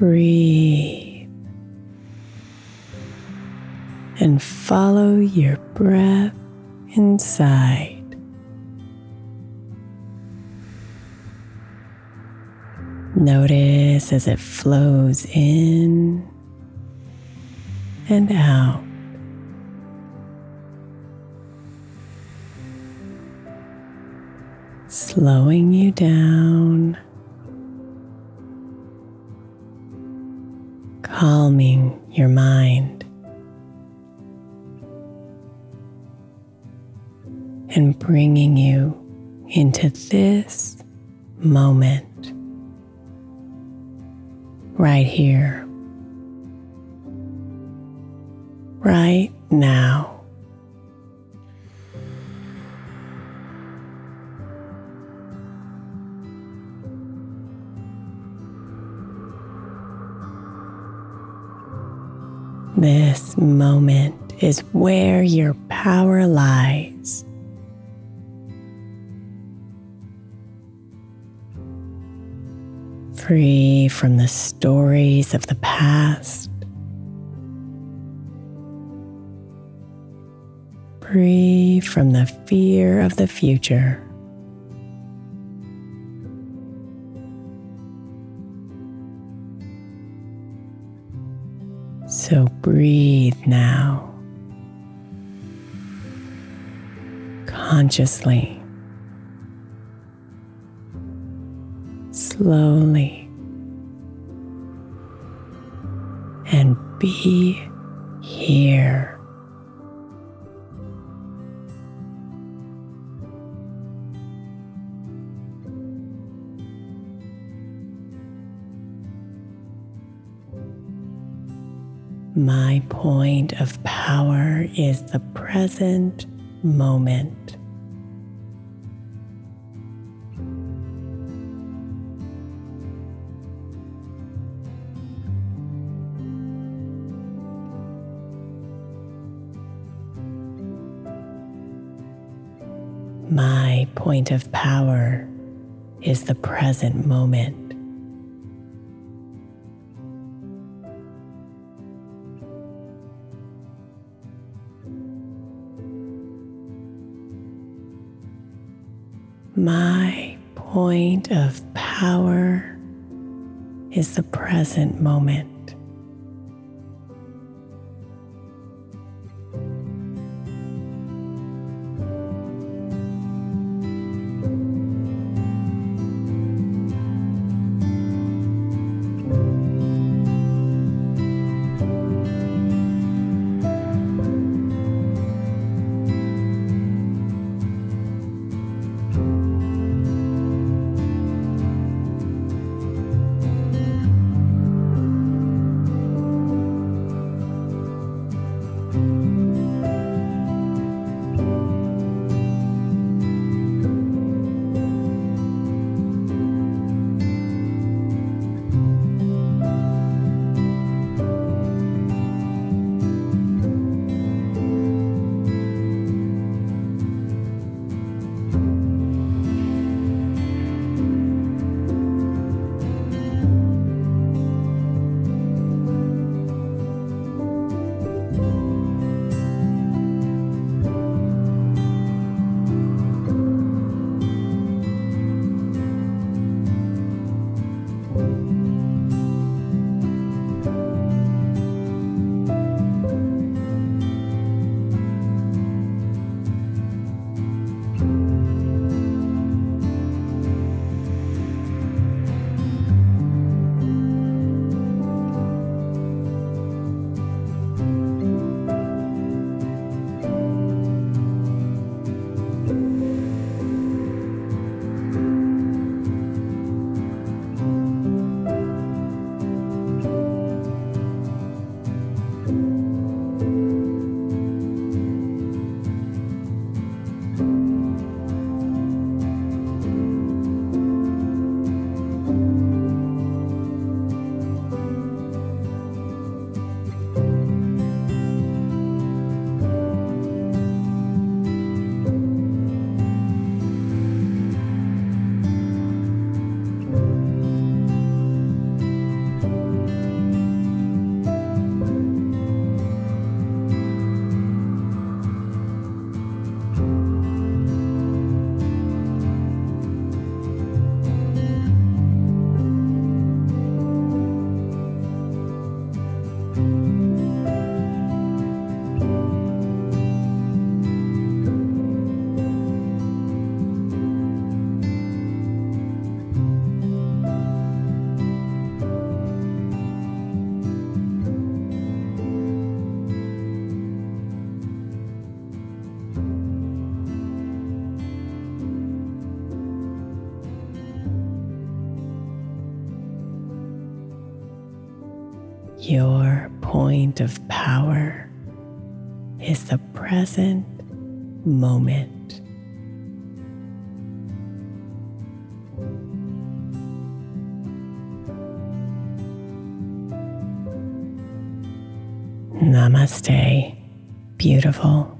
Breathe and follow your breath inside. Notice as it flows in and out. Slowing you down. Calming your mind and bringing you into this moment right here, right now. This moment is where your power lies. Free from the stories of the past. Free from the fear of the future. So breathe now, consciously, slowly, and be here. My point of power is the present moment. My point of power is the present moment. My point of power is the present moment. Your point of power is the present moment. Namaste, beautiful.